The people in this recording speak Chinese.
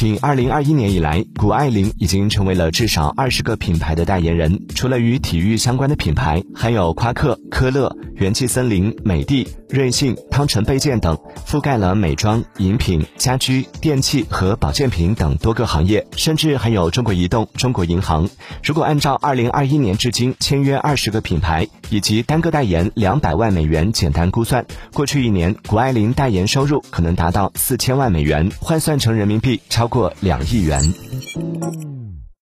仅2021年以来，谷爱凌已经成为了至少二十个品牌的代言人。除了与体育相关的品牌，还有夸克、科勒、元气森林、美的、瑞幸、汤臣倍健等，覆盖了美妆、饮品、家居、电器和保健品等多个行业，甚至还有中国移动、中国银行。如果按照2021年至今签约二十个品牌以及单个代言两百万美元简单估算，过去一年谷爱凌代言收入可能达到四千万美元，换算成人民币超过两亿元。